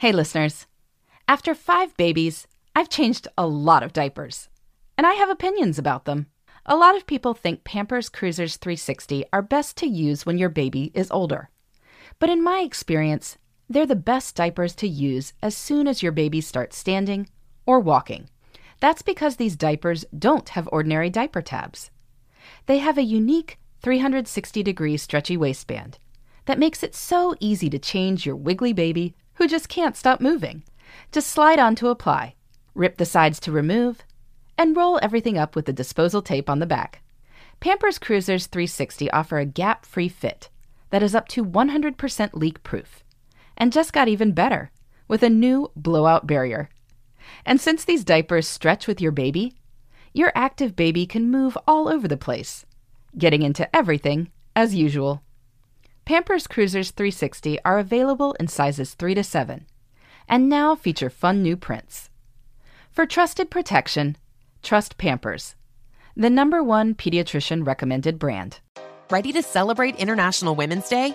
Hey, listeners. After five babies, I've changed a lot of diapers, and I have opinions about them. A lot of people think Pampers Cruisers 360 are best to use when your baby is older. But in my experience, they're the best diapers to use as soon as your baby starts standing or walking. That's because these diapers don't have ordinary diaper tabs. They have a unique 360 degree stretchy waistband that makes it so easy to change your wiggly baby who just can't stop moving. Just slide on to apply, rip the sides to remove, and roll everything up with the disposal tape on the back. Pampers Cruisers 360 offer a gap free fit that is up to 100% leak proof and just got even better with a new blowout barrier. And since these diapers stretch with your baby, your active baby can move all over the place, getting into everything as usual. Pampers Cruisers 360 are available in sizes 3 to 7 and now feature fun new prints. For trusted protection, trust Pampers, the number one pediatrician recommended brand. Ready to celebrate International Women's Day?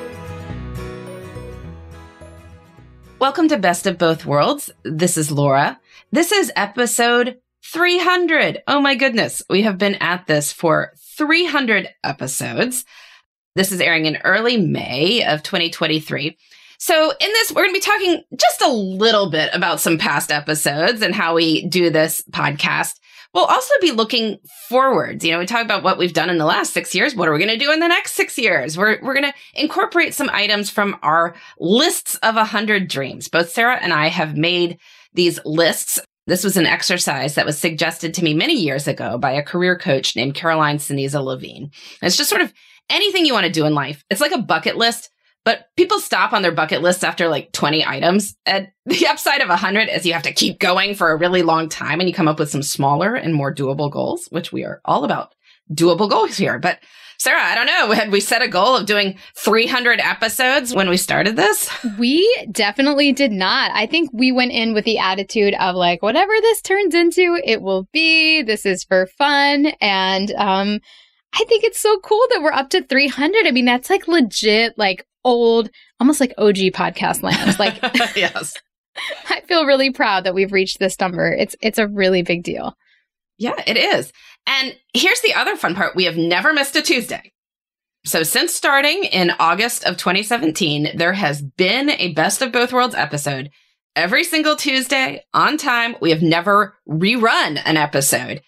Welcome to Best of Both Worlds. This is Laura. This is episode 300. Oh my goodness. We have been at this for 300 episodes. This is airing in early May of 2023. So in this, we're going to be talking just a little bit about some past episodes and how we do this podcast. We'll also be looking forwards. You know, we talk about what we've done in the last six years. What are we going to do in the next six years? We're, we're going to incorporate some items from our lists of a hundred dreams. Both Sarah and I have made these lists. This was an exercise that was suggested to me many years ago by a career coach named Caroline Ceniza Levine. It's just sort of anything you want to do in life. It's like a bucket list but people stop on their bucket list after like 20 items. And the upside of 100 is you have to keep going for a really long time and you come up with some smaller and more doable goals, which we are all about doable goals here. But Sarah, I don't know. Had we set a goal of doing 300 episodes when we started this? We definitely did not. I think we went in with the attitude of like, whatever this turns into, it will be. This is for fun. And, um, I think it's so cool that we're up to 300. I mean, that's like legit, like old, almost like OG podcast land. Like, yes. I feel really proud that we've reached this number. It's it's a really big deal. Yeah, it is. And here's the other fun part. We have never missed a Tuesday. So since starting in August of 2017, there has been a best of both worlds episode every single Tuesday on time. We have never rerun an episode.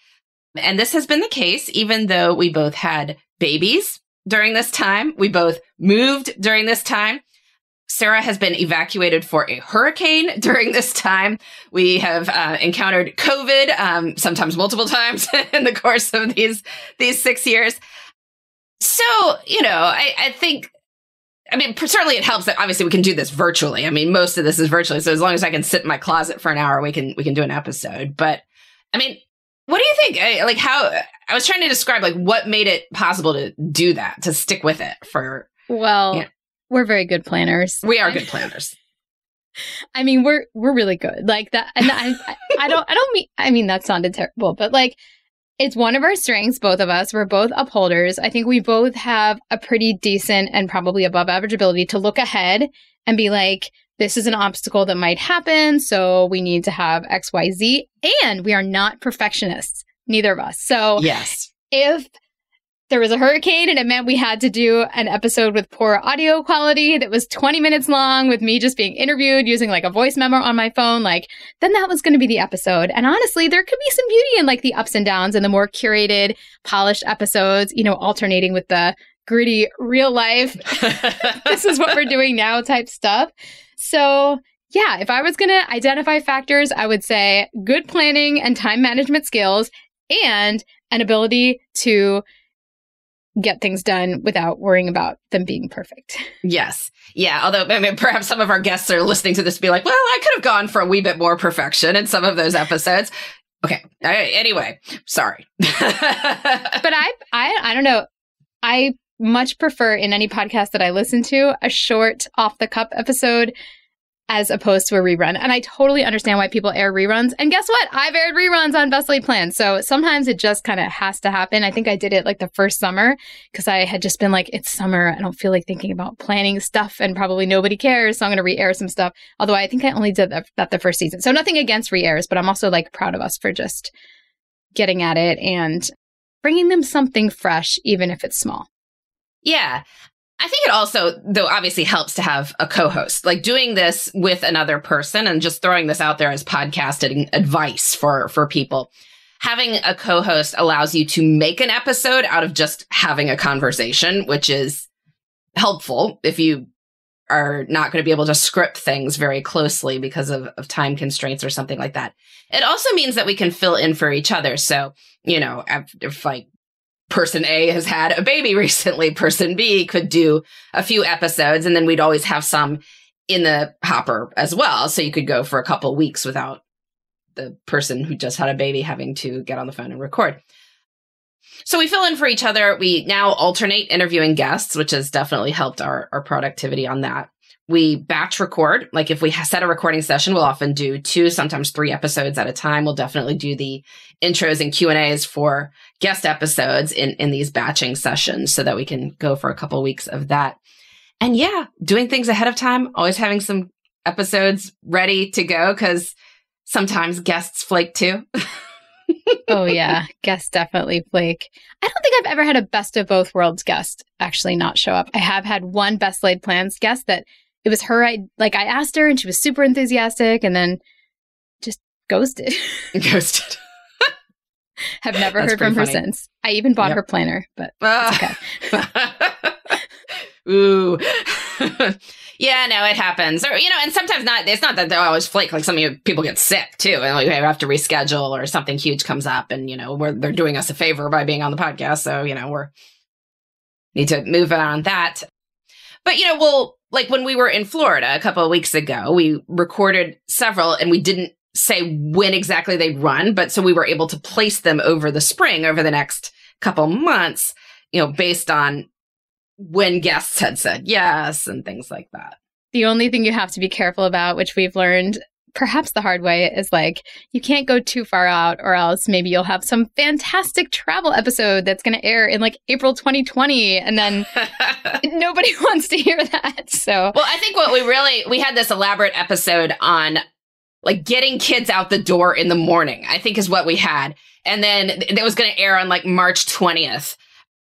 And this has been the case, even though we both had babies during this time. We both moved during this time. Sarah has been evacuated for a hurricane during this time. We have uh, encountered COVID, um, sometimes multiple times in the course of these these six years. So, you know, I, I think, I mean, certainly it helps that obviously we can do this virtually. I mean, most of this is virtually. So as long as I can sit in my closet for an hour, we can we can do an episode. But I mean, what do you think? Like how I was trying to describe like what made it possible to do that, to stick with it for Well, we're very good planners. We are good planners. I mean, we're we're really good. Like that and I I don't I don't mean I mean that sounded terrible, but like it's one of our strengths, both of us. We're both upholders. I think we both have a pretty decent and probably above average ability to look ahead and be like, this is an obstacle that might happen. So we need to have XYZ. And we are not perfectionists, neither of us. So, yes. If there was a hurricane and it meant we had to do an episode with poor audio quality that was 20 minutes long with me just being interviewed using like a voice memo on my phone, like then that was going to be the episode. And honestly, there could be some beauty in like the ups and downs and the more curated, polished episodes, you know, alternating with the gritty real life. this is what we're doing now type stuff. So yeah, if I was going to identify factors, I would say good planning and time management skills and an ability to get things done without worrying about them being perfect. Yes. Yeah. Although I mean, perhaps some of our guests are listening to this be like, well, I could have gone for a wee bit more perfection in some of those episodes. Okay. Anyway, sorry. but I, I, I don't know. I much prefer in any podcast that I listen to a short off the cup episode as opposed to a rerun. And I totally understand why people air reruns. And guess what? I've aired reruns on Best Laid Plans. So sometimes it just kind of has to happen. I think I did it like the first summer because I had just been like, it's summer. I don't feel like thinking about planning stuff and probably nobody cares. So I'm going to re air some stuff. Although I think I only did that, that the first season. So nothing against re airs, but I'm also like proud of us for just getting at it and bringing them something fresh, even if it's small. Yeah. I think it also, though, obviously helps to have a co host. Like doing this with another person and just throwing this out there as podcasting advice for, for people. Having a co host allows you to make an episode out of just having a conversation, which is helpful if you are not going to be able to script things very closely because of, of time constraints or something like that. It also means that we can fill in for each other. So, you know, if, if like person A has had a baby recently, person B could do a few episodes and then we'd always have some in the hopper as well. So you could go for a couple weeks without the person who just had a baby having to get on the phone and record. So we fill in for each other. We now alternate interviewing guests, which has definitely helped our, our productivity on that. We batch record. Like if we set a recording session, we'll often do two, sometimes three episodes at a time. We'll definitely do the intros and Q and A's for guest episodes in, in these batching sessions so that we can go for a couple weeks of that. And yeah, doing things ahead of time, always having some episodes ready to go because sometimes guests flake too. oh yeah, guests definitely flake. I don't think I've ever had a best of both worlds guest actually not show up. I have had one best laid plans guest that it was her I like I asked her and she was super enthusiastic and then just ghosted. ghosted. Have never That's heard from funny. her since. I even bought yep. her planner, but uh. okay. Ooh. yeah, no, it happens. Or, you know, and sometimes not, it's not that they always flake. Like some people get sick too and like they have to reschedule or something huge comes up and, you know, they're doing us a favor by being on the podcast. So, you know, we're need to move on that. But, you know, we'll, like when we were in Florida a couple of weeks ago, we recorded several and we didn't say when exactly they'd run, but so we were able to place them over the spring over the next couple months, you know, based on when guests had said yes and things like that. The only thing you have to be careful about, which we've learned perhaps the hard way is like you can't go too far out or else maybe you'll have some fantastic travel episode that's going to air in like April 2020 and then nobody wants to hear that. So Well, I think what we really we had this elaborate episode on like getting kids out the door in the morning. I think is what we had. And then it was going to air on like March 20th.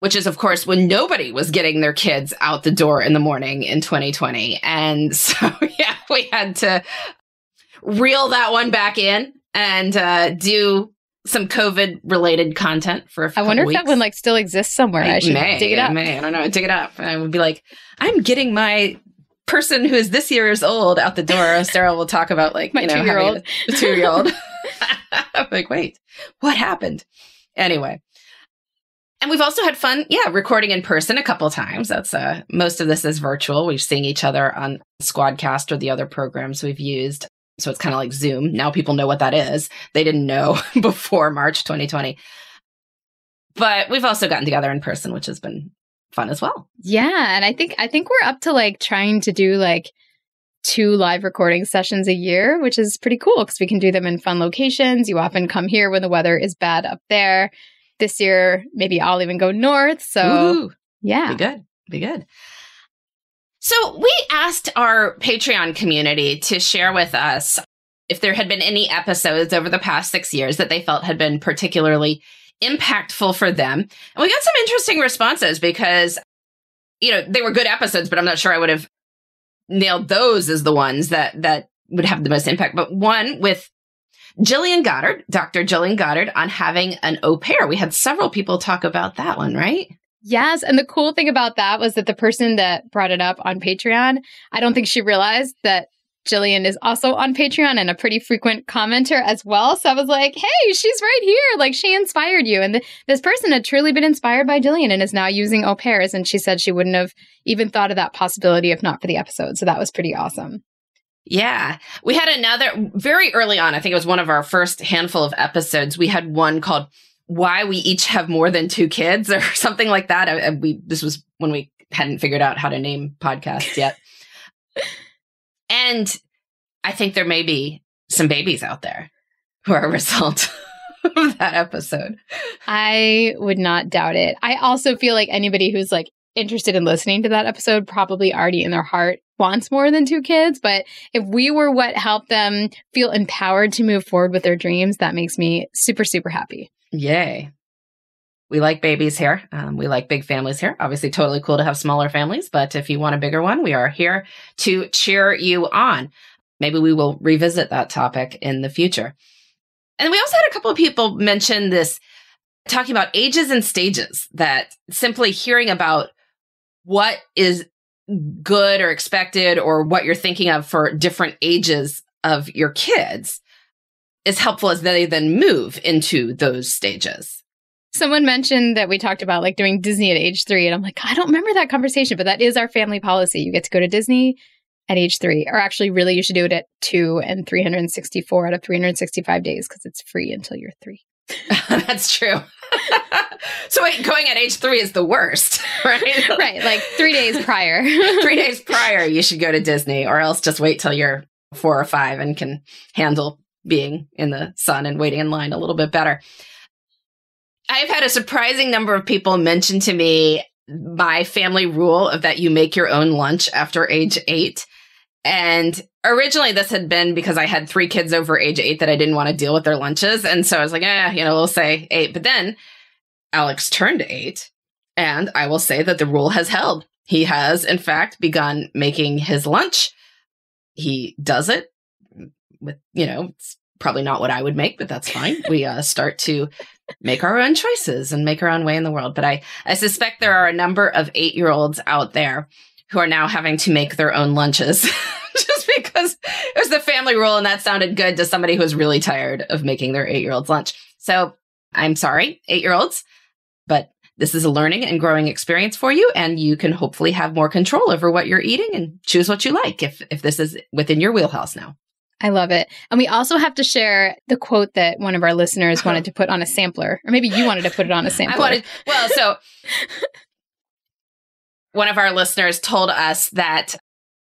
Which is, of course, when nobody was getting their kids out the door in the morning in 2020. And so, yeah, we had to reel that one back in and uh, do some COVID related content for a few. I wonder if that one like still exists somewhere. I, I should may, dig it up. I may. I don't know. Dig it up. And I would be like, I'm getting my person who is this year's old out the door. Sarah will talk about like my you know, two year old, two year old. I'm like, wait, what happened? Anyway. And we've also had fun, yeah, recording in person a couple times. That's uh most of this is virtual. We're seeing each other on Squadcast or the other programs we've used. So it's kind of like Zoom. Now people know what that is. They didn't know before March 2020. But we've also gotten together in person, which has been fun as well. Yeah, and I think I think we're up to like trying to do like two live recording sessions a year, which is pretty cool because we can do them in fun locations. You often come here when the weather is bad up there. This year, maybe I'll even go north. So, Ooh, yeah. be good. Be good. So we asked our Patreon community to share with us if there had been any episodes over the past six years that they felt had been particularly impactful for them. And we got some interesting responses because, you know, they were good episodes, but I'm not sure I would have nailed those as the ones that, that would have the most impact. But one with Jillian Goddard, Dr. Jillian Goddard on having an au pair. We had several people talk about that one, right? Yes. And the cool thing about that was that the person that brought it up on Patreon, I don't think she realized that Jillian is also on Patreon and a pretty frequent commenter as well. So I was like, hey, she's right here. Like she inspired you. And th- this person had truly been inspired by Jillian and is now using au pairs. And she said she wouldn't have even thought of that possibility if not for the episode. So that was pretty awesome. Yeah. We had another very early on. I think it was one of our first handful of episodes. We had one called why we each have more than two kids or something like that. I, I, we, this was when we hadn't figured out how to name podcasts yet. And I think there may be some babies out there who are a result of that episode. I would not doubt it. I also feel like anybody who's like interested in listening to that episode probably already in their heart wants more than two kids. But if we were what helped them feel empowered to move forward with their dreams, that makes me super, super happy. Yay. We like babies here. Um, we like big families here. Obviously, totally cool to have smaller families, but if you want a bigger one, we are here to cheer you on. Maybe we will revisit that topic in the future. And we also had a couple of people mention this, talking about ages and stages, that simply hearing about what is good or expected or what you're thinking of for different ages of your kids is helpful as they then move into those stages. Someone mentioned that we talked about like doing Disney at age three, and I'm like, I don't remember that conversation, but that is our family policy. You get to go to Disney at age three, or actually, really, you should do it at two and 364 out of 365 days because it's free until you're three. That's true. so wait, going at age three is the worst, right? right, like three days prior. three days prior, you should go to Disney, or else just wait till you're four or five and can handle being in the sun and waiting in line a little bit better. I've had a surprising number of people mention to me my family rule of that you make your own lunch after age eight. And originally this had been because I had three kids over age eight that I didn't want to deal with their lunches. And so I was like, yeah, you know, we'll say eight. But then Alex turned eight and I will say that the rule has held. He has, in fact, begun making his lunch. He does it with, you know, it's probably not what I would make, but that's fine. we uh, start to make our own choices and make our own way in the world. But I, I suspect there are a number of eight year olds out there who are now having to make their own lunches just because it was the family rule and that sounded good to somebody who was really tired of making their eight year old's lunch. So I'm sorry, eight year olds, but this is a learning and growing experience for you. And you can hopefully have more control over what you're eating and choose what you like if, if this is within your wheelhouse now. I love it. And we also have to share the quote that one of our listeners wanted to put on a sampler, or maybe you wanted to put it on a sampler. I wanted, well, so one of our listeners told us that,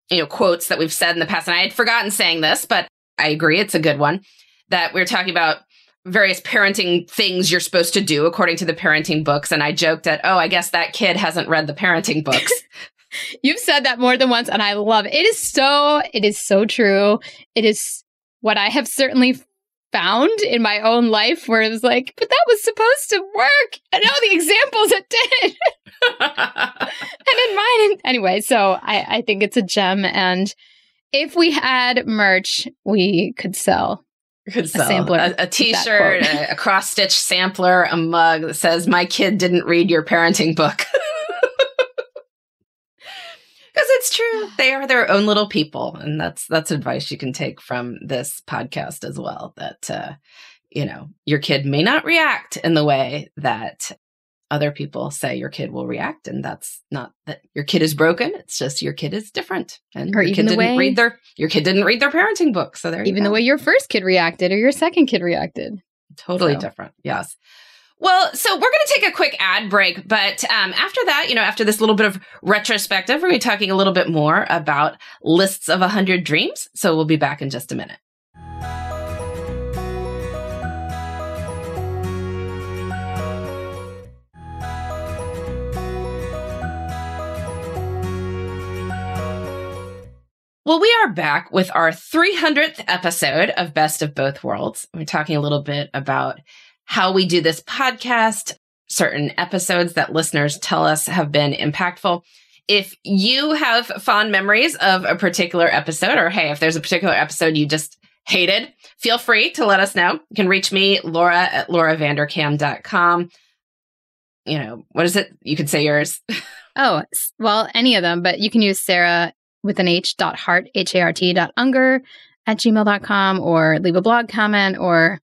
you know, quotes that we've said in the past, and I had forgotten saying this, but I agree, it's a good one, that we are talking about various parenting things you're supposed to do according to the parenting books. And I joked that, oh, I guess that kid hasn't read the parenting books. You've said that more than once, and I love it. It is so, it is so true. It is what I have certainly found in my own life where it was like, but that was supposed to work. And all the examples it did. and in mine, anyway, so I, I think it's a gem. And if we had merch, we could sell could sell a sampler, a, a t-shirt, a, a cross stitch sampler, a mug that says "My kid didn't read your parenting book." Because it's true, they are their own little people, and that's that's advice you can take from this podcast as well. That uh, you know your kid may not react in the way that other people say your kid will react, and that's not that your kid is broken. It's just your kid is different, and or your even kid the didn't way, read their your kid didn't read their parenting book. So there, even the way your first kid reacted or your second kid reacted, totally so. different. Yes. Well, so we're going to take a quick ad break, but um, after that, you know, after this little bit of retrospective, we're going to be talking a little bit more about lists of 100 dreams. So we'll be back in just a minute. Well, we are back with our 300th episode of Best of Both Worlds. We're talking a little bit about how we do this podcast, certain episodes that listeners tell us have been impactful. If you have fond memories of a particular episode, or hey, if there's a particular episode you just hated, feel free to let us know. You can reach me, Laura at lauravanderkam.com. You know, what is it? You could say yours. oh, well, any of them, but you can use Sarah with an H dot hart, H A R T dot unger at gmail.com or leave a blog comment or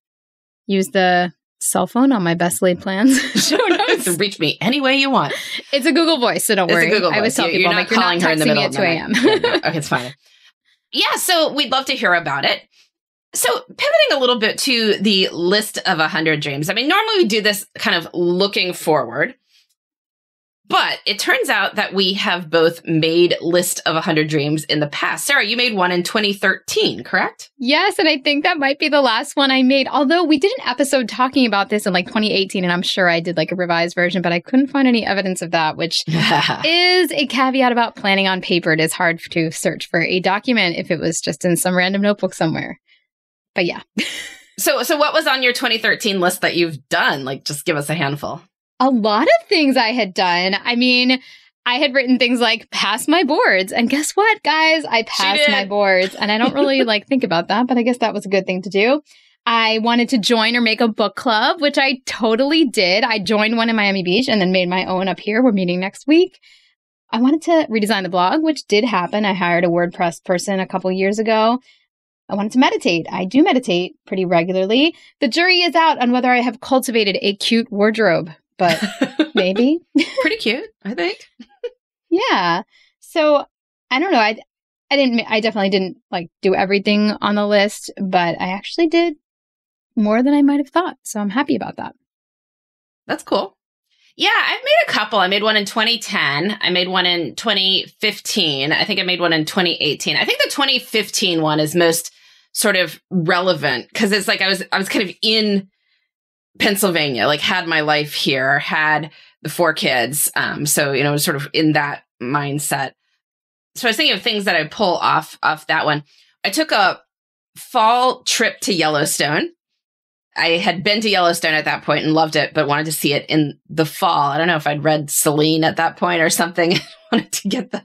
use the cell phone on my best laid plans show notes. reach me any way you want. It's a Google voice, so don't it's worry. A Google I was telling people, you're like, you're not calling not her in the middle at 2 a.m. yeah, no, okay, it's fine. Yeah, so we'd love to hear about it. So pivoting a little bit to the list of 100 dreams. I mean, normally we do this kind of looking forward. But it turns out that we have both made list of 100 dreams in the past. Sarah, you made one in 2013, correct? Yes, and I think that might be the last one I made. Although we did an episode talking about this in like 2018 and I'm sure I did like a revised version, but I couldn't find any evidence of that, which is a caveat about planning on paper. It is hard to search for a document if it was just in some random notebook somewhere. But yeah. so so what was on your 2013 list that you've done? Like just give us a handful a lot of things I had done. I mean, I had written things like pass my boards. And guess what, guys? I passed my boards. And I don't really like think about that, but I guess that was a good thing to do. I wanted to join or make a book club, which I totally did. I joined one in Miami Beach and then made my own up here. We're meeting next week. I wanted to redesign the blog, which did happen. I hired a WordPress person a couple years ago. I wanted to meditate. I do meditate pretty regularly. The jury is out on whether I have cultivated a cute wardrobe but maybe. Pretty cute, I think. yeah. So I don't know. I I didn't. I definitely didn't like do everything on the list, but I actually did more than I might have thought. So I'm happy about that. That's cool. Yeah, I've made a couple. I made one in 2010. I made one in 2015. I think I made one in 2018. I think the 2015 one is most sort of relevant because it's like I was I was kind of in Pennsylvania, like had my life here, had the four kids. Um, so, you know, sort of in that mindset. So I was thinking of things that I pull off off that one. I took a fall trip to Yellowstone. I had been to Yellowstone at that point and loved it, but wanted to see it in the fall. I don't know if I'd read Selene at that point or something. I wanted to get the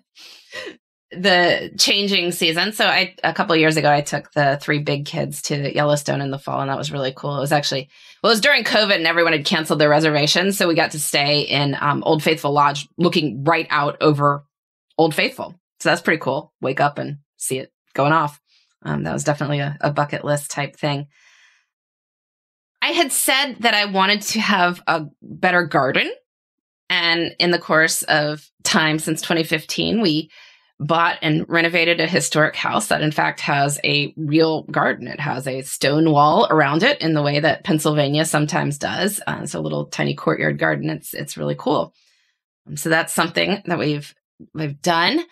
the changing season. So I a couple years ago I took the three big kids to Yellowstone in the fall and that was really cool. It was actually well, it was during COVID and everyone had canceled their reservations, so we got to stay in um, Old Faithful Lodge, looking right out over Old Faithful. So that's pretty cool. Wake up and see it going off. Um, that was definitely a, a bucket list type thing. I had said that I wanted to have a better garden. And in the course of time since 2015, we bought and renovated a historic house that in fact has a real garden. It has a stone wall around it in the way that Pennsylvania sometimes does. Uh, it's a little tiny courtyard garden. It's it's really cool. Um, so that's something that we've we've done.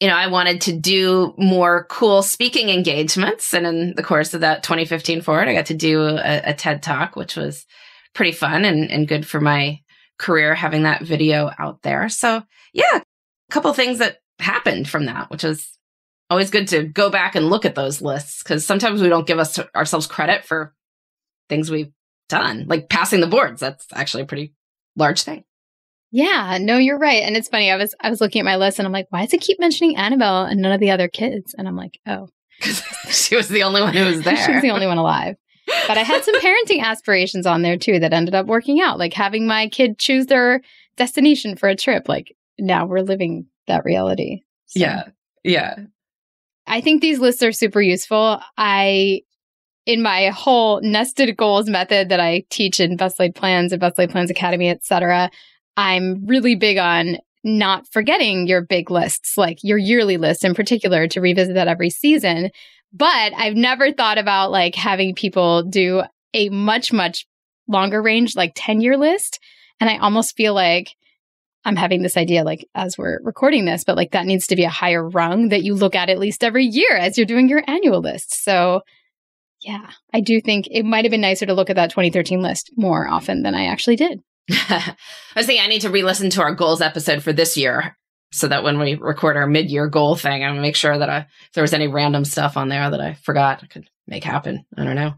You know, I wanted to do more cool speaking engagements, and in the course of that 2015 forward, I got to do a, a TED talk, which was pretty fun and, and good for my career having that video out there. So yeah, couple things that happened from that, which is always good to go back and look at those lists because sometimes we don't give us ourselves credit for things we've done, like passing the boards. That's actually a pretty large thing. Yeah, no, you're right. And it's funny. I was I was looking at my list and I'm like, why does it keep mentioning Annabelle and none of the other kids? And I'm like, oh, because she was the only one who was there. she was the only one alive. But I had some parenting aspirations on there too that ended up working out, like having my kid choose their destination for a trip. Like now we're living that reality. So. Yeah. Yeah. I think these lists are super useful. I, in my whole nested goals method that I teach in Best Laid Plans and Best Laid Plans Academy, etc., I'm really big on not forgetting your big lists, like your yearly list in particular, to revisit that every season. But I've never thought about like having people do a much, much longer range, like 10 year list. And I almost feel like I'm having this idea like as we're recording this, but like that needs to be a higher rung that you look at at least every year as you're doing your annual list. So yeah, I do think it might have been nicer to look at that 2013 list more often than I actually did. I was thinking I need to re-listen to our goals episode for this year so that when we record our mid-year goal thing, I'm gonna make sure that I, if there was any random stuff on there that I forgot, I could make happen. I don't know.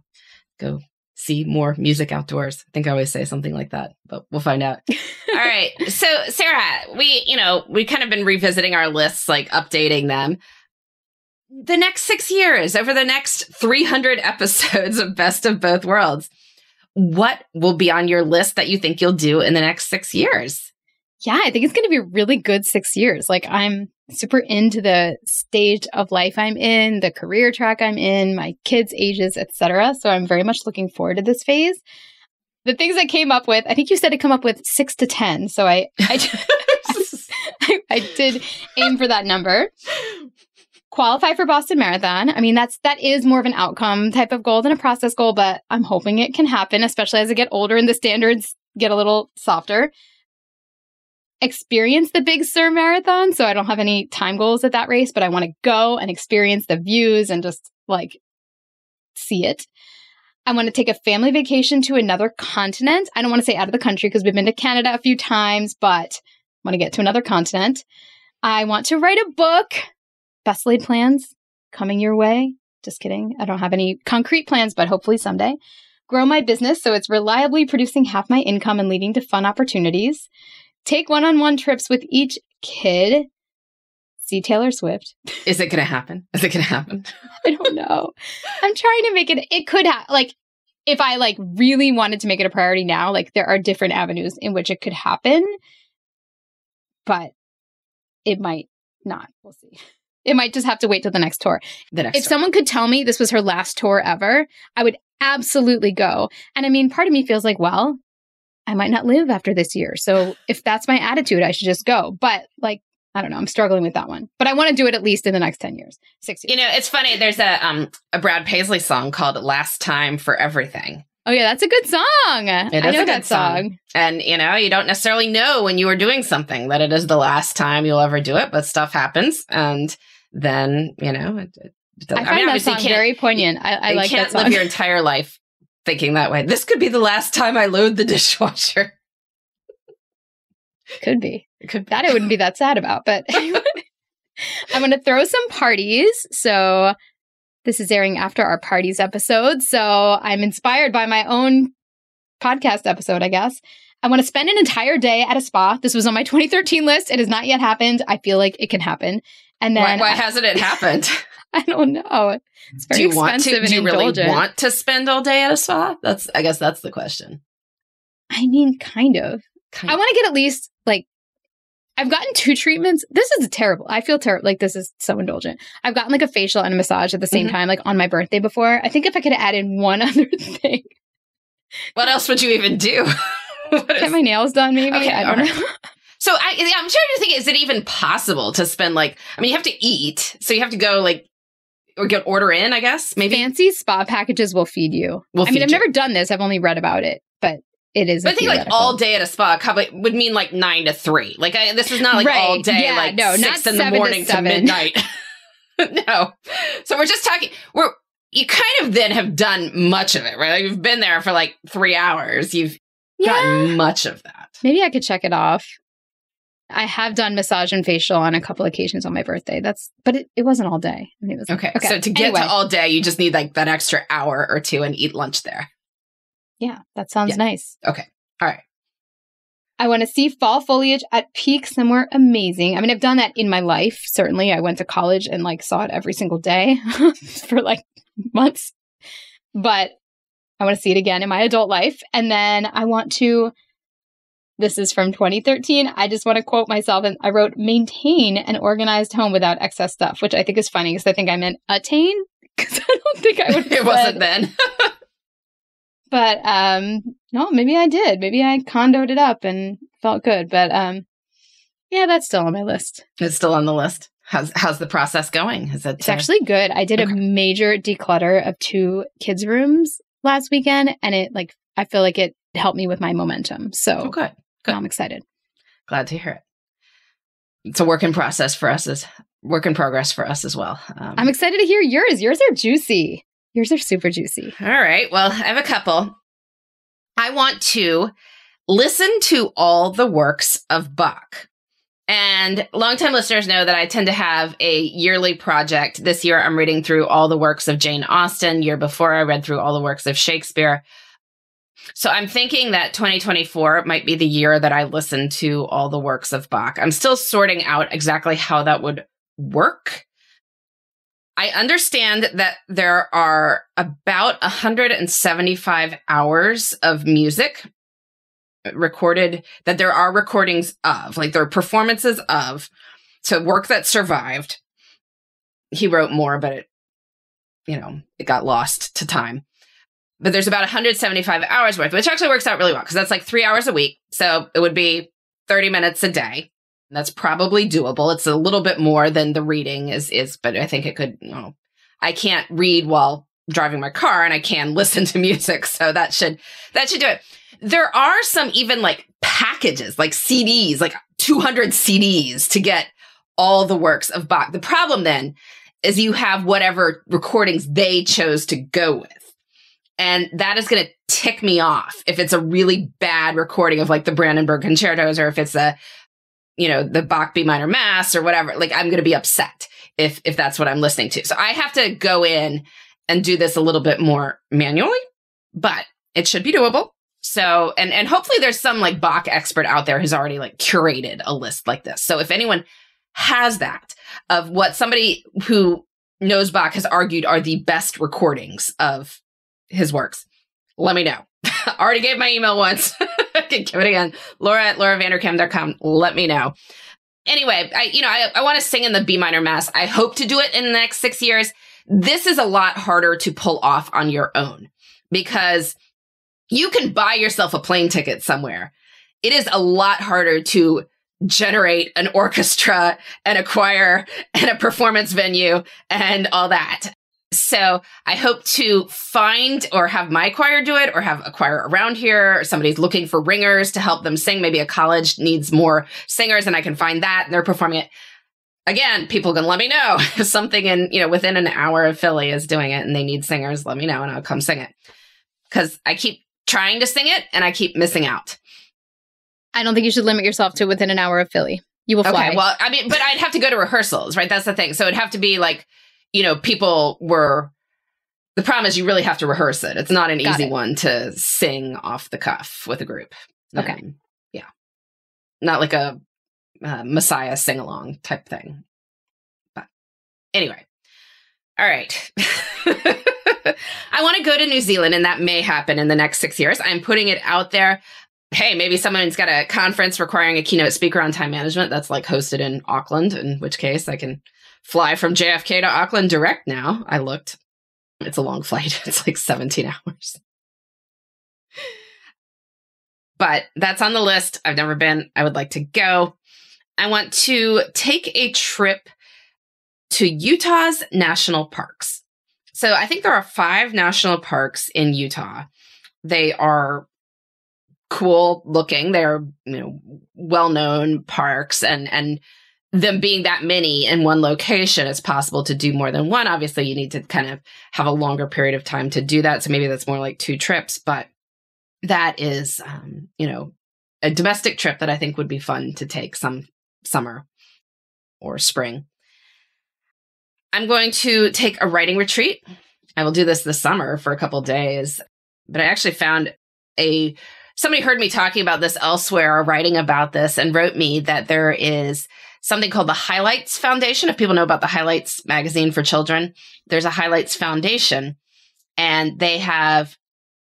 Go see more music outdoors. I think I always say something like that, but we'll find out. All right. So, Sarah, we, you know, we kind of been revisiting our lists, like updating them. The next six years, over the next 300 episodes of Best of Both Worlds, what will be on your list that you think you'll do in the next six years? Yeah, I think it's going to be really good six years. Like, I'm super into the stage of life I'm in, the career track I'm in, my kids' ages, etc. So I'm very much looking forward to this phase. The things I came up with, I think you said to come up with six to ten. So I, I, I, I did aim for that number. Qualify for Boston Marathon. I mean, that's that is more of an outcome type of goal than a process goal, but I'm hoping it can happen, especially as I get older and the standards get a little softer experience the Big Sur Marathon. So I don't have any time goals at that race, but I want to go and experience the views and just like see it. I want to take a family vacation to another continent. I don't want to say out of the country because we've been to Canada a few times, but I want to get to another continent. I want to write a book. Best laid plans coming your way. Just kidding. I don't have any concrete plans, but hopefully someday. Grow my business so it's reliably producing half my income and leading to fun opportunities take one on one trips with each kid. See Taylor Swift. Is it going to happen? Is it going to happen? I don't know. I'm trying to make it, it could have, like, if I like really wanted to make it a priority now, like there are different avenues in which it could happen, but it might not. We'll see. It might just have to wait till the next tour. The next if tour. someone could tell me this was her last tour ever, I would absolutely go. And I mean, part of me feels like, well, I might not live after this year. So if that's my attitude, I should just go. But like, I don't know. I'm struggling with that one, but I want to do it at least in the next 10 years, six years. You know, it's funny. There's a, um, a Brad Paisley song called Last Time for Everything. Oh yeah, that's a good song. It I is know a good that song. song. And, you know, you don't necessarily know when you are doing something that it is the last time you'll ever do it, but stuff happens. And then, you know, it, it I find that song very poignant. I, I you like can't that song. live your entire life thinking that way. This could be the last time I load the dishwasher. Could be. Could That I wouldn't be that sad about, but I'm going to throw some parties. So this is airing after our parties episode. So I'm inspired by my own podcast episode, I guess. I want to spend an entire day at a spa. This was on my 2013 list. It has not yet happened. I feel like it can happen. And why, then why I, hasn't it happened? I don't know. It's very do you want to? Do you really want to spend all day at a spa? That's, I guess, that's the question. I mean, kind of. Kind I want to get at least like I've gotten two treatments. This is terrible. I feel terrible. Like this is so indulgent. I've gotten like a facial and a massage at the same Mhm. time, like on my birthday before. I think if I could have added one other thing, What else would you even do? Get is- my nails done, maybe. Okay, I don't right. know. so I, I'm trying to think: is it even possible to spend like? I mean, you have to eat, so you have to go like or get order in. I guess maybe. Fancy spa packages will feed you. Will I mean, I've you. never done this. I've only read about it, but it is. But I think like all day at a spa probably would mean like nine to three. Like I, this is not like all day, Yeah, like no, six not in the seven to morning to, seven. midnight. no. So we're just talking. We're you kind of then have done much of it, right? Like you've been there for like three hours. You've Yeah. gotten much of that. Maybe I could check it off. I have done massage and facial on a couple occasions on my birthday. That's, but it, it wasn't all day. I mean, it was Okay. So to get Anyway. to all day, you just need like that extra hour or two and eat lunch there. Yeah, that sounds Yeah. nice. Okay. All right. I want to see fall foliage at peak somewhere amazing. I mean, I've done that in my life. Certainly, I went to college and like saw it every single day for like months. But I want to see it again in my adult life. And then I want to this is from 2013. I just want to quote myself and I wrote maintain an organized home without excess stuff, which I think is funny because I think I meant attain because I don't think I would it wasn't then. but um no maybe i did maybe i condoed it up and felt good but um yeah that's still on my list it's still on the list. How's how's the process going? Is it it's actually good i did Okay. a major declutter of two kids rooms last weekend and it like I feel like it helped me with my momentum. So Oh, good. Now I'm excited. Glad to hear it. It's a work in process for us as work in progress for us as well. Um, I'm excited to hear yours. Yours are juicy. Yours are super juicy. All right. Well, I have a couple. I want to listen to all the works of Bach. And longtime listeners know that I tend to have a yearly project. This year, I'm reading through all the works of Jane Austen. Year before, I read through all the works of Shakespeare. So I'm thinking that 2024 might be the year that I listen to all the works of Bach. I'm still sorting out exactly how that would work. I understand that there are about 175 hours of music recorded that there are recordings of, like there are performances of, so work that survived. He wrote more, but it, you know, it got lost to time. But there's about 175 hours worth, which actually works out really well because that's like three hours a week. So it would be 30 minutes a day. That's probably doable. It's a little bit more than the reading is, is, but I think it could, you know, I can't read while driving my car and I can listen to music. So that should, that should do it. There are some even like packages, like CDs, like 200 CDs to get all the works of Bach. The problem then is you have whatever recordings they chose to go with. And that is going to tick me off if it's a really bad recording of like the Brandenburg concertos or if it's a, you know, the Bach B minor mass or whatever. Like I'm going to be upset if, if that's what I'm listening to. So I have to go in and do this a little bit more manually, but it should be doable. So, and, and hopefully there's some like Bach expert out there who's already like curated a list like this. So if anyone has that of what somebody who knows Bach has argued are the best recordings of his works, let me know. I already gave my email once. Can give it again. Laura at lauravanderkam.com. Let me know. Anyway, I, you know, I, I want to sing in the B minor mass. I hope to do it in the next six years. This is a lot harder to pull off on your own because you can buy yourself a plane ticket somewhere. It is a lot harder to generate an orchestra and a choir and a performance venue and all that. So I hope to find or have my choir do it or have a choir around here somebody's looking for ringers to help them sing. Maybe a college needs more singers and I can find that and they're performing it. Again, people can let me know if something in, you know, within an hour of Philly is doing it and they need singers, let me know and I'll come sing it. Cause I keep trying to sing it and I keep missing out. I don't think you should limit yourself to within an hour of Philly. You will fly. Okay, well, I mean, but I'd have to go to rehearsals, right? That's the thing. So it'd have to be like, you know, people were. The problem is you really have to rehearse it. It's not an Got easy it. one to sing off the cuff with a group. Okay. Um, yeah. Not like a uh, Messiah sing along type thing. But anyway. All right. I want to go to New Zealand, and that may happen in the next six years. I'm putting it out there. Hey, maybe someone's got a conference requiring a keynote speaker on time management that's like hosted in Auckland, in which case I can fly from JFK to Auckland direct now. I looked. It's a long flight, it's like 17 hours. But that's on the list. I've never been. I would like to go. I want to take a trip to Utah's national parks. So I think there are five national parks in Utah. They are cool looking. They're, you know, well-known parks and and them being that many in one location, it's possible to do more than one. Obviously, you need to kind of have a longer period of time to do that. So maybe that's more like two trips, but that is, um, you know, a domestic trip that I think would be fun to take some summer or spring. I'm going to take a writing retreat. I will do this this summer for a couple days, but I actually found a somebody heard me talking about this elsewhere or writing about this and wrote me that there is something called the Highlights Foundation. If people know about the Highlights magazine for children, there's a Highlights Foundation and they have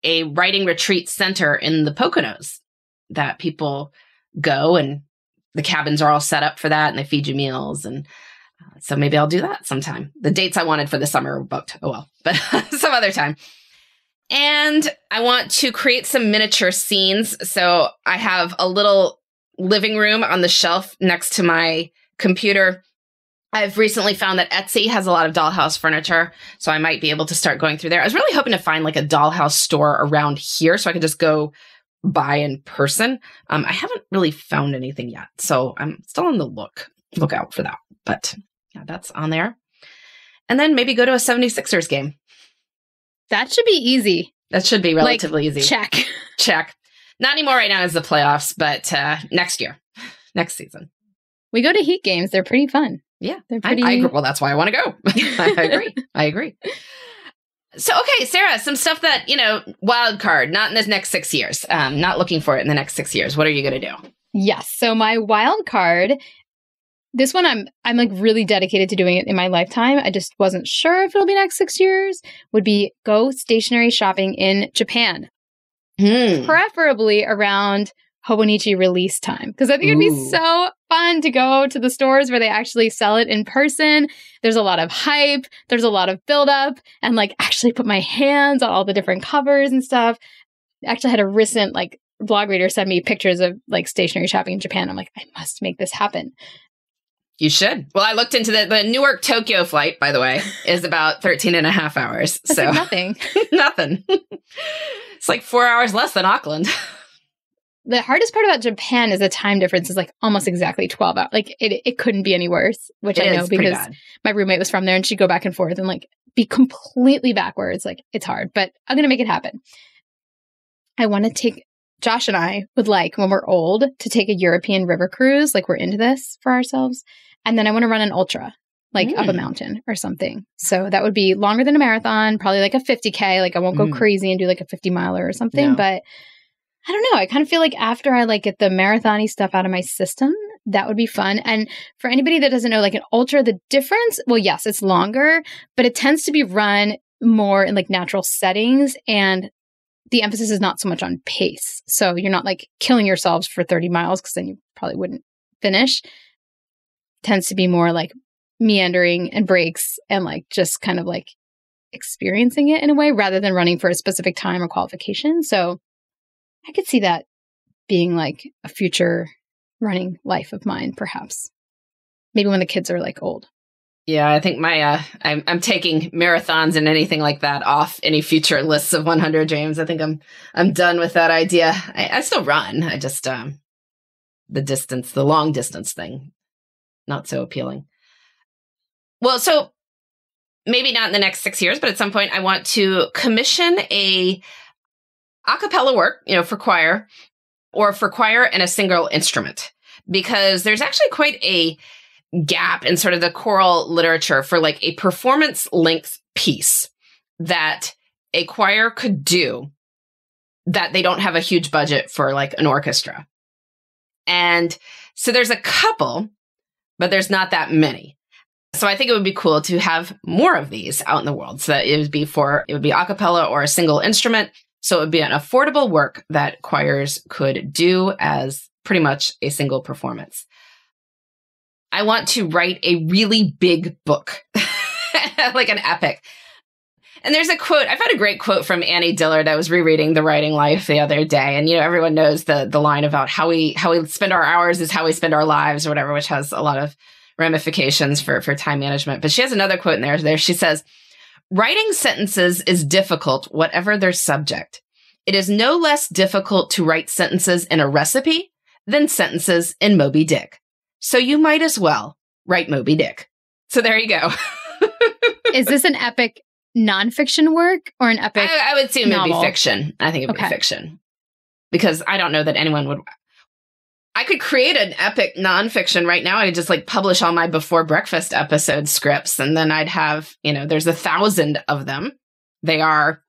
a writing retreat center in the Poconos that people go and the cabins are all set up for that and they feed you meals and uh, so maybe I'll do that sometime. The dates I wanted for the summer were booked. Oh well, but some other time. And I want to create some miniature scenes. So I have a little living room on the shelf next to my computer I've recently found that Etsy has a lot of dollhouse furniture, so I might be able to start going through there. I was really hoping to find like a dollhouse store around here so I could just go buy in person. Um, I haven't really found anything yet, so I'm still on the look look out for that. But yeah, that's on there. And then maybe go to a 76ers game. That should be easy. That should be Like, relatively easy. Check. Check. Not anymore right now as the playoffs, but uh, next year, next season. We go to Heat games. They're pretty fun. Yeah, They're I, pretty. I agree. Well, that's why I want to go. I agree. I agree. So, okay, Sarah, some stuff that, you know, wild card, not in the next six years. Um, not looking for it in the next six years. What are you going to do? Yes. So my wild card, this one I'm I'm like really dedicated to doing it in my lifetime. I just wasn't sure if it'll be next six years. Would be go stationery shopping in Japan, Hmm. preferably around Hobonichi release time, because I think it'd be Ooh. so fun to go to the stores where they actually sell it in person. There's a lot of hype. There's a lot of buildup, and like actually put my hands on all the different covers and stuff. Actually, had a recent like blog reader send me pictures of like stationery shopping in Japan. I'm like, I must make this happen. You should. Well, I looked into the, the Newark Tokyo flight, by the way, is about 13 and a half hours. That's so like nothing. nothing. it's like four hours less than Auckland. the hardest part about Japan is the time difference is like almost exactly 12 hours. Like it, it couldn't be any worse, which It I know because my roommate was from there and she'd go back and forth and like be completely backwards. Like it's hard, but I'm going to make it happen. I want to take Josh and I would like when we're old to take a European river cruise. Like we're into this for ourselves. And then I want to run an ultra, like up a Mm. mountain or something. So that would be longer than a marathon, probably like a 50K. Like I won't go Mm. crazy and do like a 50 miler or something, No. but I don't know. I kind of feel like after I like get the marathony stuff out of my system, that would be fun. And for anybody that doesn't know, like an ultra, the difference, well, yes, it's longer, but it tends to be run more in like natural settings and the emphasis is not so much on pace. So you're not like killing yourselves for 30 miles because then you probably wouldn't finish. Tends to be more like meandering and breaks and like just kind of like experiencing it in a way rather than running for a specific time or qualification. So I could see that being like a future running life of mine, perhaps. Maybe when the kids are like old. Yeah, I think my uh, I'm I'm taking marathons and anything like that off any future lists of 100 dreams. I think I'm I'm done with that idea. I, I still run. I just um the distance, the long distance thing, not so appealing. Well, so maybe not in the next six years, but at some point I want to commission a a cappella work, you know, for choir or for choir and a single instrument because there's actually quite a gap in sort of the choral literature for like a performance length piece that a choir could do that they don't have a huge budget for like an orchestra. And so there's a couple, but there's not that many. So I think it would be cool to have more of these out in the world. So that it would be for, it would be a cappella or a single instrument. So it would be an affordable work that choirs could do as pretty much a single performance. I want to write a really big book, like an epic. And there's a quote, I've had a great quote from Annie Dillard. I was rereading The Writing Life the other day. And, you know, everyone knows the, the line about how we, how we spend our hours is how we spend our lives or whatever, which has a lot of ramifications for, for time management. But she has another quote in there. There she says, writing sentences is difficult, whatever their subject. It is no less difficult to write sentences in a recipe than sentences in Moby Dick. So you might as well write Moby Dick. So there you go. Is this an epic nonfiction work or an epic? I, I would assume it would be fiction. I think it would Okay. be fiction because I don't know that anyone would. I could create an epic nonfiction right now. I could just like publish all my before breakfast episode scripts, and then I'd have, you know, there's a thousand of them. They are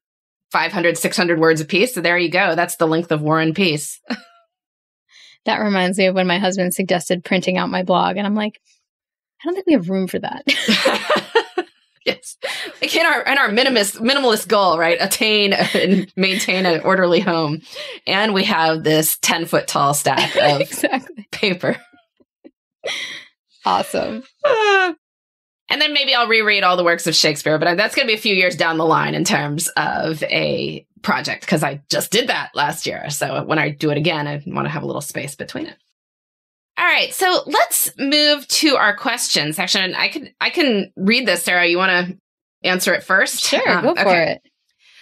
500, 600 words a piece. So there you go. That's the length of War and Peace. that reminds me of when my husband suggested printing out my blog, and I'm like, I don't think we have room for that. yes. Like in our in our minimalist minimalist goal, right? Attain and maintain an orderly home. And we have this 10 foot tall stack of exactly. paper. Awesome. and then maybe I'll reread all the works of Shakespeare, but that's going to be a few years down the line in terms of a project because I just did that last year. So when I do it again, I want to have a little space between it. All right, so let's move to our question section. I can I can read this, Sarah. You want to answer it first? Sure, um, go for okay. it.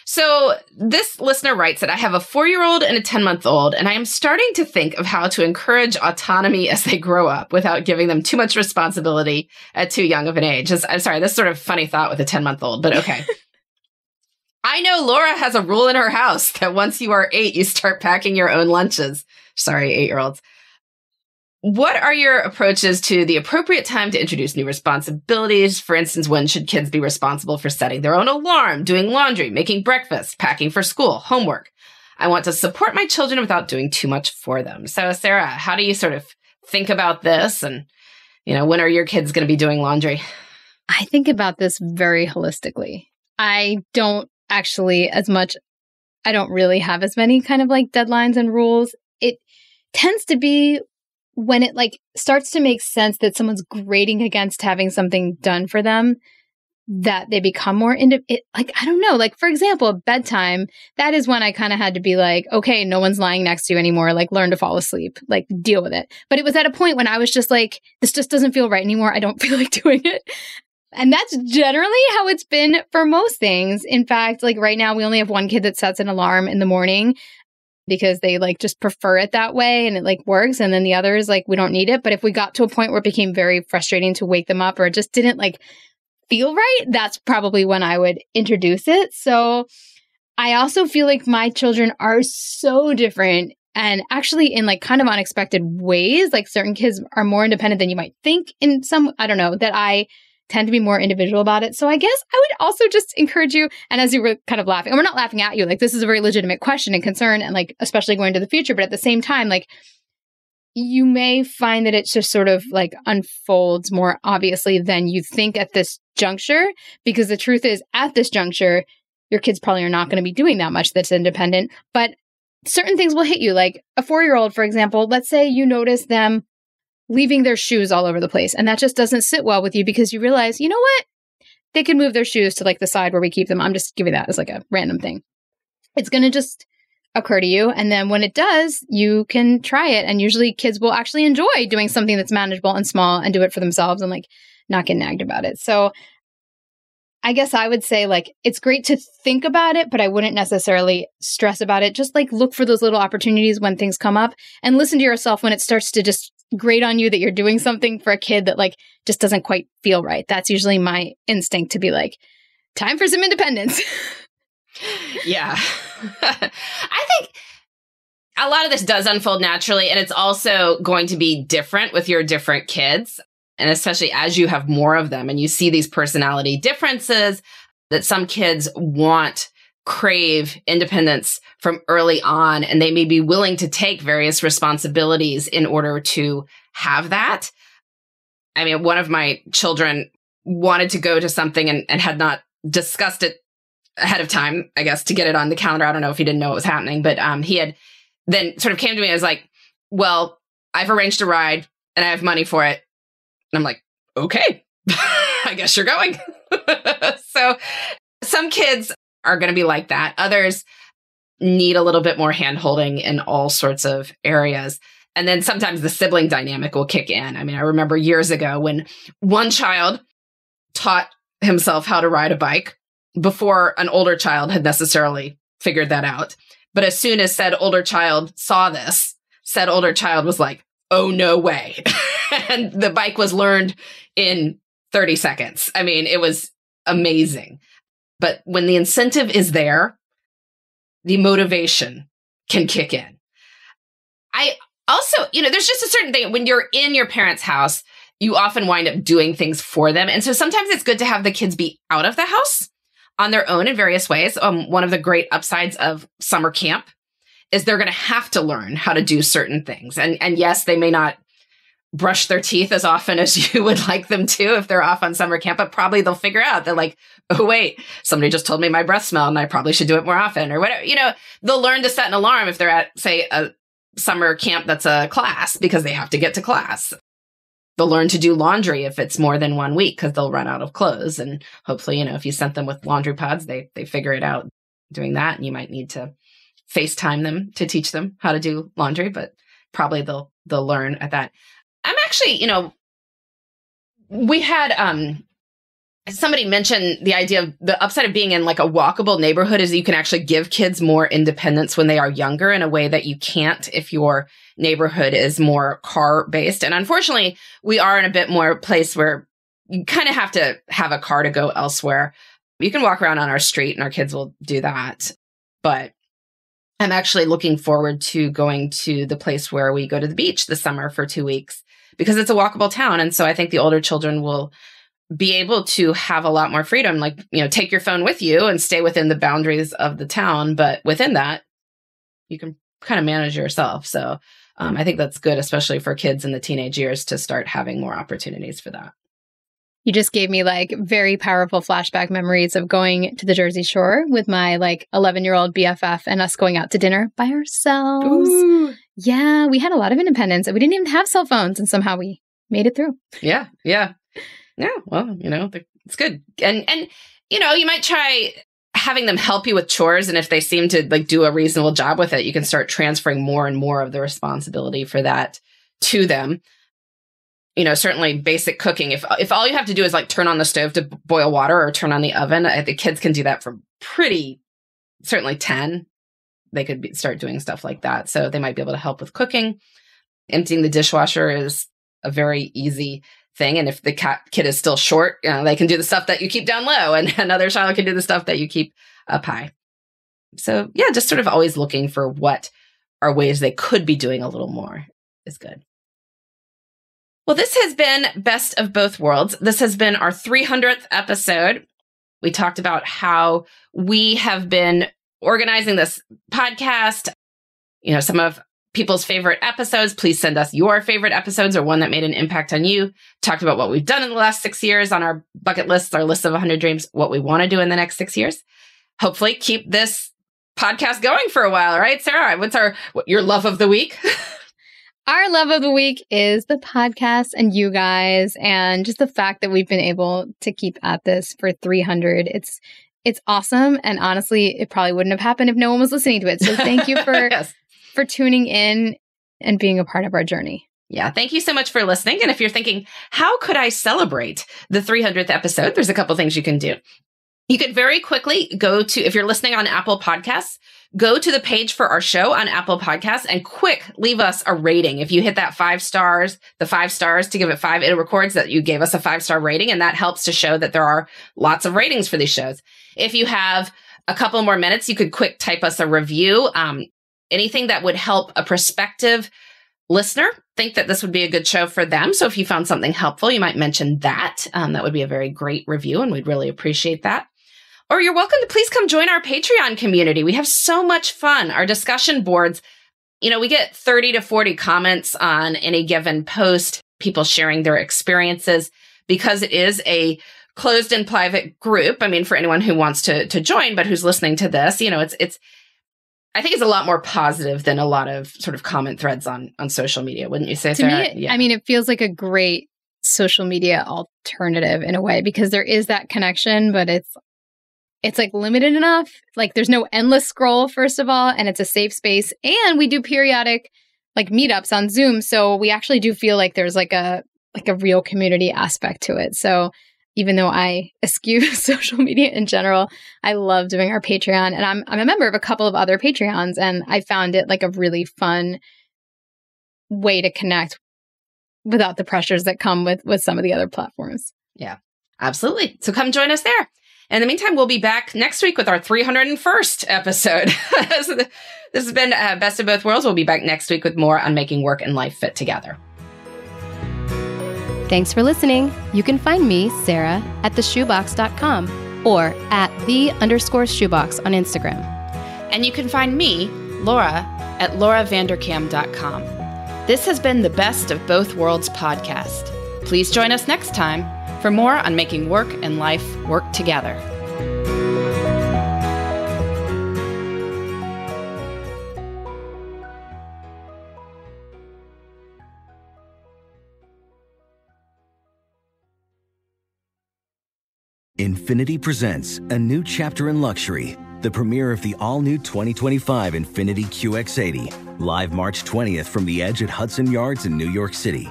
So this listener writes that I have a four year old and a 10 month old, and I am starting to think of how to encourage autonomy as they grow up without giving them too much responsibility at too young of an age. I'm sorry, this sort of funny thought with a 10 month old, but okay. I know Laura has a rule in her house that once you are eight, you start packing your own lunches. Sorry, eight year olds. What are your approaches to the appropriate time to introduce new responsibilities? For instance, when should kids be responsible for setting their own alarm, doing laundry, making breakfast, packing for school, homework? I want to support my children without doing too much for them. So, Sarah, how do you sort of think about this? And, you know, when are your kids going to be doing laundry? I think about this very holistically. I don't actually as much, I don't really have as many kind of like deadlines and rules. It tends to be when it like starts to make sense that someone's grading against having something done for them that they become more into it like i don't know like for example bedtime that is when i kind of had to be like okay no one's lying next to you anymore like learn to fall asleep like deal with it. But it was at a point when i was just like this just doesn't feel right anymore i don't feel like doing it. And that's generally how it's been for most things. In fact like right now we only have one kid that sets an alarm in the morning because they like just prefer it that way and it like works. And then the others, like, we don't need it. But if we got to a point where it became very frustrating to wake them up or it just didn't like feel right, that's probably when I would introduce it. So I also feel like my children are so different and actually in like kind of unexpected ways. Like certain kids are more independent than you might think in some, I don't know, that I tend to be more individual about it. So I guess I would also just encourage you, and as you were kind of laughing, and we're not laughing at you, like this is a very legitimate question and concern, and like especially going to the future, but at the same time, like you may find that it just sort of like unfolds more obviously than you think at this juncture, because the truth is, at this juncture, your kids probably are not going to be doing that much that's independent, but certain things will hit you. Like a four year old, for example, let's say you notice them leaving their shoes all over the place. And that just doesn't sit well with you because you realize, you know what? They can move their shoes to like the side where we keep them. I'm just giving that as like a random thing. It's going to just occur to you. And then when it does, you can try it. And usually kids will actually enjoy doing something that's manageable and small and do it for themselves and like not get nagged about it. So I guess I would say like it's great to think about it, but I wouldn't necessarily stress about it. Just like look for those little opportunities when things come up and listen to yourself when it starts to just grate on you that you're doing something for a kid that like just doesn't quite feel right. That's usually my instinct to be like, time for some independence. yeah. I think a lot of this does unfold naturally, and it's also going to be different with your different kids. And especially as you have more of them and you see these personality differences that some kids want crave independence from early on and they may be willing to take various responsibilities in order to have that. I mean, one of my children wanted to go to something and, and had not discussed it ahead of time, I guess, to get it on the calendar. I don't know if he didn't know what was happening, but um, he had then sort of came to me as like, well, I've arranged a ride and I have money for it. And I'm like, okay, I guess you're going. so some kids are going to be like that. Others need a little bit more hand holding in all sorts of areas. And then sometimes the sibling dynamic will kick in. I mean, I remember years ago when one child taught himself how to ride a bike before an older child had necessarily figured that out. But as soon as said older child saw this, said older child was like, oh, no way. and the bike was learned in 30 seconds. I mean, it was amazing. But when the incentive is there, the motivation can kick in. I also, you know, there's just a certain thing when you're in your parents' house, you often wind up doing things for them. And so sometimes it's good to have the kids be out of the house on their own in various ways. Um, one of the great upsides of summer camp is they're going to have to learn how to do certain things. And, and yes, they may not brush their teeth as often as you would like them to if they're off on summer camp, but probably they'll figure out that like, oh wait, somebody just told me my breath smelled and I probably should do it more often or whatever. You know, they'll learn to set an alarm if they're at, say, a summer camp that's a class because they have to get to class. They'll learn to do laundry if it's more than one week because they'll run out of clothes. And hopefully, you know, if you sent them with laundry pods, they they figure it out doing that. And you might need to FaceTime them to teach them how to do laundry, but probably they'll they'll learn at that. I'm actually, you know, we had um somebody mentioned the idea of the upside of being in like a walkable neighborhood is you can actually give kids more independence when they are younger in a way that you can't if your neighborhood is more car based. And unfortunately, we are in a bit more place where you kind of have to have a car to go elsewhere. You can walk around on our street and our kids will do that. But I'm actually looking forward to going to the place where we go to the beach this summer for two weeks because it's a walkable town. And so I think the older children will be able to have a lot more freedom. Like, you know, take your phone with you and stay within the boundaries of the town. But within that, you can kind of manage yourself. So um, I think that's good, especially for kids in the teenage years to start having more opportunities for that. You just gave me like very powerful flashback memories of going to the Jersey Shore with my like 11 year old BFF and us going out to dinner by ourselves. Ooh. Yeah, we had a lot of independence and we didn't even have cell phones and somehow we made it through. Yeah, yeah. Yeah, well, you know, it's good. And and you know, you might try having them help you with chores and if they seem to like do a reasonable job with it, you can start transferring more and more of the responsibility for that to them. You know, certainly basic cooking. If if all you have to do is like turn on the stove to boil water or turn on the oven, I think kids can do that from pretty certainly 10. They could be, start doing stuff like that. So they might be able to help with cooking. Emptying the dishwasher is a very easy thing. And if the cat kid is still short, you know, they can do the stuff that you keep down low, and another child can do the stuff that you keep up high. So yeah, just sort of always looking for what are ways they could be doing a little more is good. Well, this has been Best of Both Worlds. This has been our 300th episode. We talked about how we have been organizing this podcast. You know, some of people's favorite episodes. Please send us your favorite episodes or one that made an impact on you. Talked about what we've done in the last six years on our bucket lists, our list of 100 dreams, what we want to do in the next six years. Hopefully, keep this podcast going for a while, right, Sarah? What's our what, your love of the week? Our love of the week is the podcast and you guys, and just the fact that we've been able to keep at this for 300. It's it's awesome, and honestly, it probably wouldn't have happened if no one was listening to it. So thank you for yes for tuning in and being a part of our journey. Yeah, thank you so much for listening. And if you're thinking, how could I celebrate the 300th episode? There's a couple things you can do. You could very quickly go to, if you're listening on Apple Podcasts, go to the page for our show on Apple Podcasts and quick leave us a rating. If you hit that five stars, the five stars to give it five, it records that you gave us a five star rating. And that helps to show that there are lots of ratings for these shows. If you have a couple more minutes, you could quick type us a review. Um, anything that would help a prospective listener think that this would be a good show for them. So if you found something helpful, you might mention that. Um, that would be a very great review, and we'd really appreciate that. Or you're welcome to please come join our Patreon community. We have so much fun. Our discussion boards, you know, we get 30 to 40 comments on any given post, people sharing their experiences because it is a closed and private group. I mean, for anyone who wants to to join, but who's listening to this, you know, it's it's I think it's a lot more positive than a lot of sort of comment threads on on social media, wouldn't you say? To Sarah? me, yeah. I mean, it feels like a great social media alternative in a way because there is that connection, but it's it's like limited enough. Like there's no endless scroll, first of all, and it's a safe space. And we do periodic like meetups on Zoom, so we actually do feel like there's like a like a real community aspect to it. So even though I eschew social media in general, I love doing our Patreon and I'm I'm a member of a couple of other Patreons and I found it like a really fun way to connect without the pressures that come with with some of the other platforms. Yeah. Absolutely. So come join us there. In the meantime, we'll be back next week with our 301st episode. so this has been uh, Best of Both Worlds. We'll be back next week with more on making work and life fit together. Thanks for listening. You can find me, Sarah, at theshoebox.com or at the underscore shoebox on Instagram. And you can find me, Laura, at lauravanderkam.com. This has been the Best of Both Worlds podcast. Please join us next time for more on making work and life work together. Infiniti presents a new chapter in luxury, the premiere of the all new 2025 Infiniti QX80, live March 20th from the edge at Hudson Yards in New York City